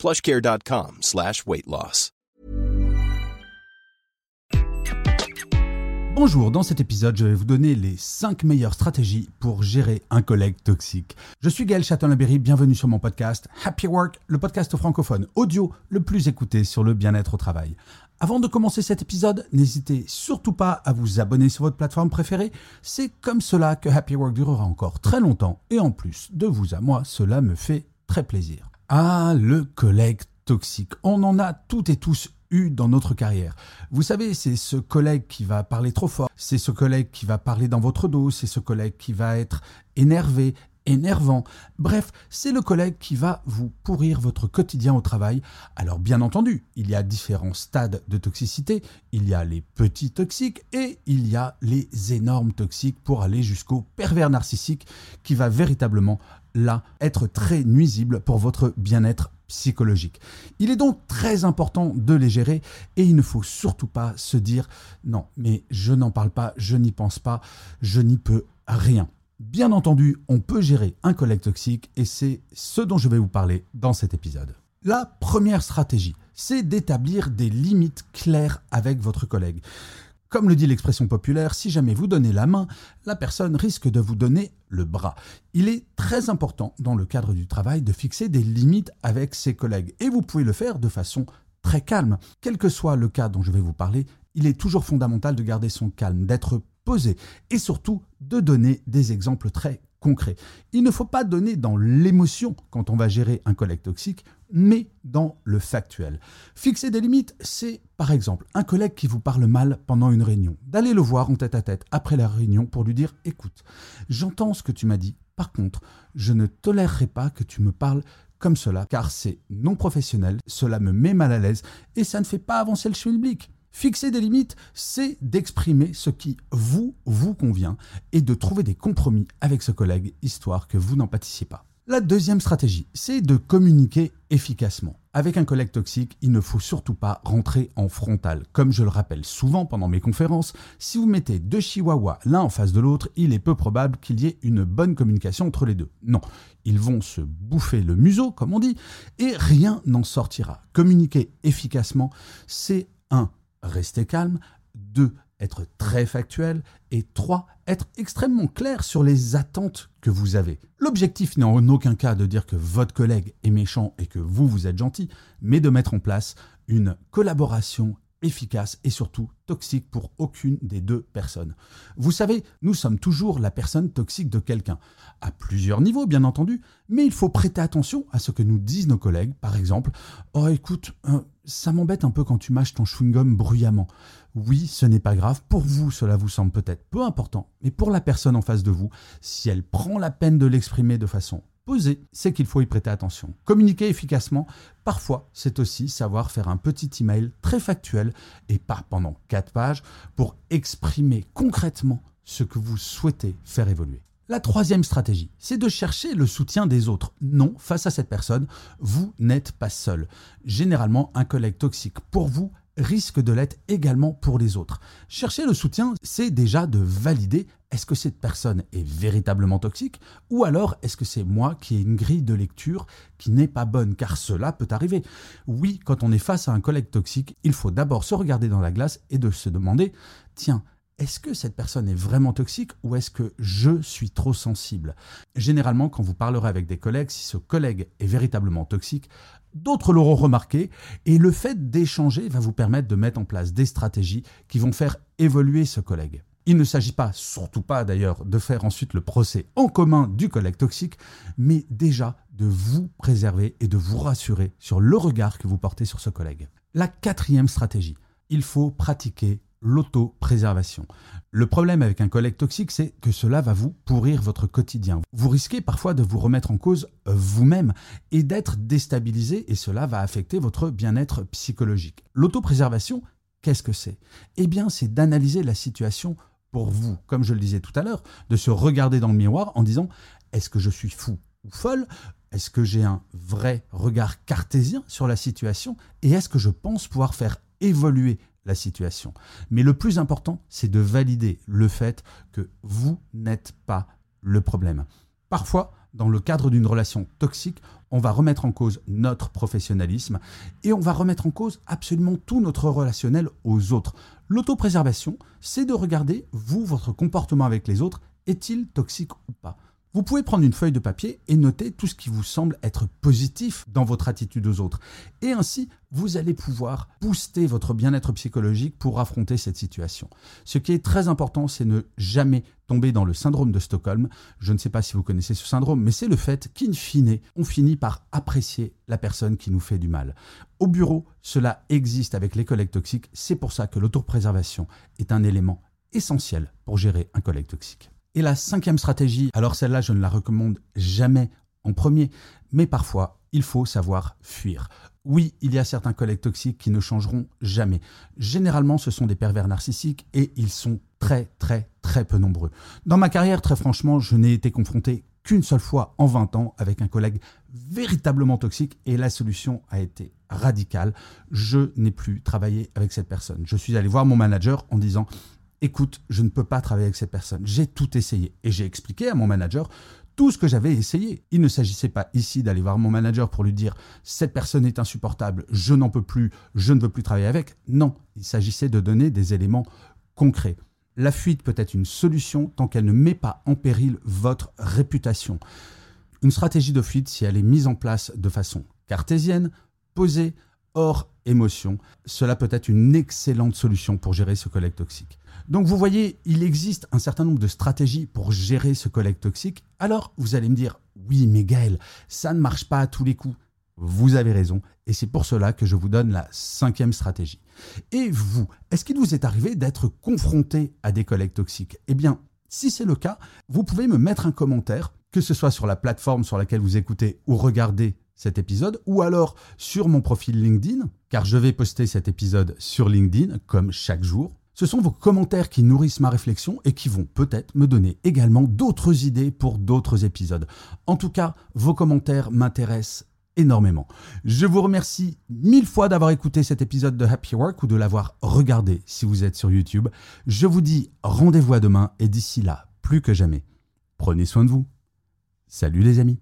plushcare.com slash weight loss. Bonjour, dans cet épisode, je vais vous donner les 5 meilleures stratégies pour gérer un collègue toxique. Je suis Gaël Châtelain-Berry, bienvenue sur mon podcast Happy Work, le podcast francophone audio le plus écouté sur le bien-être au travail. Avant de commencer cet épisode, n'hésitez surtout pas à vous abonner sur votre plateforme préférée. C'est comme cela que Happy Work durera encore très longtemps et en plus de vous à moi, cela me fait très plaisir. Ah, le collègue toxique. On en a toutes et tous eu dans notre carrière. Vous savez, c'est ce collègue qui va parler trop fort, c'est ce collègue qui va parler dans votre dos, c'est ce collègue qui va être énervé, énervant. Bref, c'est le collègue qui va vous pourrir votre quotidien au travail. Alors bien entendu, il y a différents stades de toxicité. Il y a les petits toxiques et il y a les énormes toxiques pour aller jusqu'au pervers narcissique qui va véritablement là être très nuisible pour votre bien-être psychologique. Il est donc très important de les gérer et il ne faut surtout pas se dire non, mais je n'en parle pas, je n'y pense pas, je n'y peux rien. Bien entendu, on peut gérer un collègue toxique et c'est ce dont je vais vous parler dans cet épisode. La première stratégie, c'est d'établir des limites claires avec votre collègue. Comme le dit l'expression populaire, si jamais vous donnez la main, la personne risque de vous donner le bras. Il est très important dans le cadre du travail de fixer des limites avec ses collègues et vous pouvez le faire de façon très calme. Quel que soit le cas dont je vais vous parler, il est toujours fondamental de garder son calme, d'être posé et surtout de donner des exemples très concret. Il ne faut pas donner dans l'émotion quand on va gérer un collègue toxique, mais dans le factuel. Fixer des limites, c'est par exemple un collègue qui vous parle mal pendant une réunion, d'aller le voir en tête à tête après la réunion pour lui dire écoute, j'entends ce que tu m'as dit, par contre, je ne tolérerai pas que tu me parles comme cela, car c'est non professionnel, cela me met mal à l'aise et ça ne fait pas avancer le schmilblick. Fixer des limites, c'est d'exprimer ce qui vous, vous convient et de trouver des compromis avec ce collègue, histoire que vous n'en pâtissiez pas. La deuxième stratégie, c'est de communiquer efficacement. Avec un collègue toxique, il ne faut surtout pas rentrer en frontal. Comme je le rappelle souvent pendant mes conférences, si vous mettez deux chihuahuas l'un en face de l'autre, il est peu probable qu'il y ait une bonne communication entre les deux. Non, ils vont se bouffer le museau, comme on dit, et rien n'en sortira. Communiquer efficacement, c'est un rester calme, 2. être très factuel, et 3. être extrêmement clair sur les attentes que vous avez. L'objectif n'est en aucun cas de dire que votre collègue est méchant et que vous, vous êtes gentil, mais de mettre en place une collaboration efficace et surtout toxique pour aucune des deux personnes. Vous savez, nous sommes toujours la personne toxique de quelqu'un, à plusieurs niveaux bien entendu, mais il faut prêter attention à ce que nous disent nos collègues, par exemple, Oh écoute, euh, ça m'embête un peu quand tu mâches ton chewing-gum bruyamment. Oui, ce n'est pas grave, pour vous cela vous semble peut-être peu important, mais pour la personne en face de vous, si elle prend la peine de l'exprimer de façon c'est qu'il faut y prêter attention. Communiquer efficacement, parfois, c'est aussi savoir faire un petit email très factuel et pas pendant quatre pages pour exprimer concrètement ce que vous souhaitez faire évoluer. La troisième stratégie, c'est de chercher le soutien des autres. Non, face à cette personne, vous n'êtes pas seul. Généralement, un collègue toxique pour vous risque de l'être également pour les autres. Chercher le soutien, c'est déjà de valider est-ce que cette personne est véritablement toxique ou alors est-ce que c'est moi qui ai une grille de lecture qui n'est pas bonne car cela peut arriver. Oui, quand on est face à un collègue toxique, il faut d'abord se regarder dans la glace et de se demander tiens, est-ce que cette personne est vraiment toxique ou est-ce que je suis trop sensible? Généralement, quand vous parlerez avec des collègues, si ce collègue est véritablement toxique, d'autres l'auront remarqué et le fait d'échanger va vous permettre de mettre en place des stratégies qui vont faire évoluer ce collègue. Il ne s'agit pas, surtout pas d'ailleurs, de faire ensuite le procès en commun du collègue toxique, mais déjà de vous préserver et de vous rassurer sur le regard que vous portez sur ce collègue. La quatrième stratégie, il faut pratiquer l'autopréservation. Le problème avec un collègue toxique, c'est que cela va vous pourrir votre quotidien. Vous risquez parfois de vous remettre en cause euh, vous-même et d'être déstabilisé et cela va affecter votre bien-être psychologique. L'autopréservation, qu'est-ce que c'est? Eh bien, c'est d'analyser la situation pour vous, comme je le disais tout à l'heure, de se regarder dans le miroir en disant est-ce que je suis fou ou folle? Est-ce que j'ai un vrai regard cartésien sur la situation? Et est-ce que je pense pouvoir faire évoluer situation. Mais le plus important, c'est de valider le fait que vous n'êtes pas le problème. Parfois, dans le cadre d'une relation toxique, on va remettre en cause notre professionnalisme et on va remettre en cause absolument tout notre relationnel aux autres. L'autopréservation, c'est de regarder, vous, votre comportement avec les autres, est-il toxique ou pas? Vous pouvez prendre une feuille de papier et noter tout ce qui vous semble être positif dans votre attitude aux autres. Et ainsi, vous allez pouvoir booster votre bien-être psychologique pour affronter cette situation. Ce qui est très important, c'est ne jamais tomber dans le syndrome de Stockholm. Je ne sais pas si vous connaissez ce syndrome, mais c'est le fait qu'in fine, on finit par apprécier la personne qui nous fait du mal. Au bureau, cela existe avec les collègues toxiques. C'est pour ça que l'autopréservation est un élément essentiel pour gérer un collègue toxique. Et la cinquième stratégie, alors celle-là, je ne la recommande jamais en premier, mais parfois, il faut savoir fuir. Oui, il y a certains collègues toxiques qui ne changeront jamais. Généralement, ce sont des pervers narcissiques et ils sont très, très, très peu nombreux. Dans ma carrière, très franchement, je n'ai été confronté qu'une seule fois en 20 ans avec un collègue véritablement toxique et la solution a été radicale. Je n'ai plus travaillé avec cette personne. Je suis allé voir mon manager en disant écoute, je ne peux pas travailler avec cette personne. J'ai tout essayé. Et j'ai expliqué à mon manager tout ce que j'avais essayé. Il ne s'agissait pas ici d'aller voir mon manager pour lui dire cette personne est insupportable, je n'en peux plus, je ne veux plus travailler avec. Non, il s'agissait de donner des éléments concrets. La fuite peut être une solution tant qu'elle ne met pas en péril votre réputation. Une stratégie de fuite, si elle est mise en place de façon cartésienne, posée, hors émotion, cela peut être une excellente solution pour gérer ce collègue toxique. Donc vous voyez, il existe un certain nombre de stratégies pour gérer ce collègue toxique. Alors vous allez me dire, oui mais Gaël, ça ne marche pas à tous les coups. Vous avez raison, et c'est pour cela que je vous donne la cinquième stratégie. Et vous, est-ce qu'il vous est arrivé d'être confronté à des collègues toxiques? Eh bien, si c'est le cas, vous pouvez me mettre un commentaire, que ce soit sur la plateforme sur laquelle vous écoutez ou regardez cet épisode, ou alors sur mon profil LinkedIn, car je vais poster cet épisode sur LinkedIn comme chaque jour. Ce sont vos commentaires qui nourrissent ma réflexion et qui vont peut-être me donner également d'autres idées pour d'autres épisodes. En tout cas, vos commentaires m'intéressent énormément. Je vous remercie mille fois d'avoir écouté cet épisode de Happy Work ou de l'avoir regardé si vous êtes sur YouTube. Je vous dis rendez-vous à demain et d'ici là, plus que jamais, prenez soin de vous. Salut les amis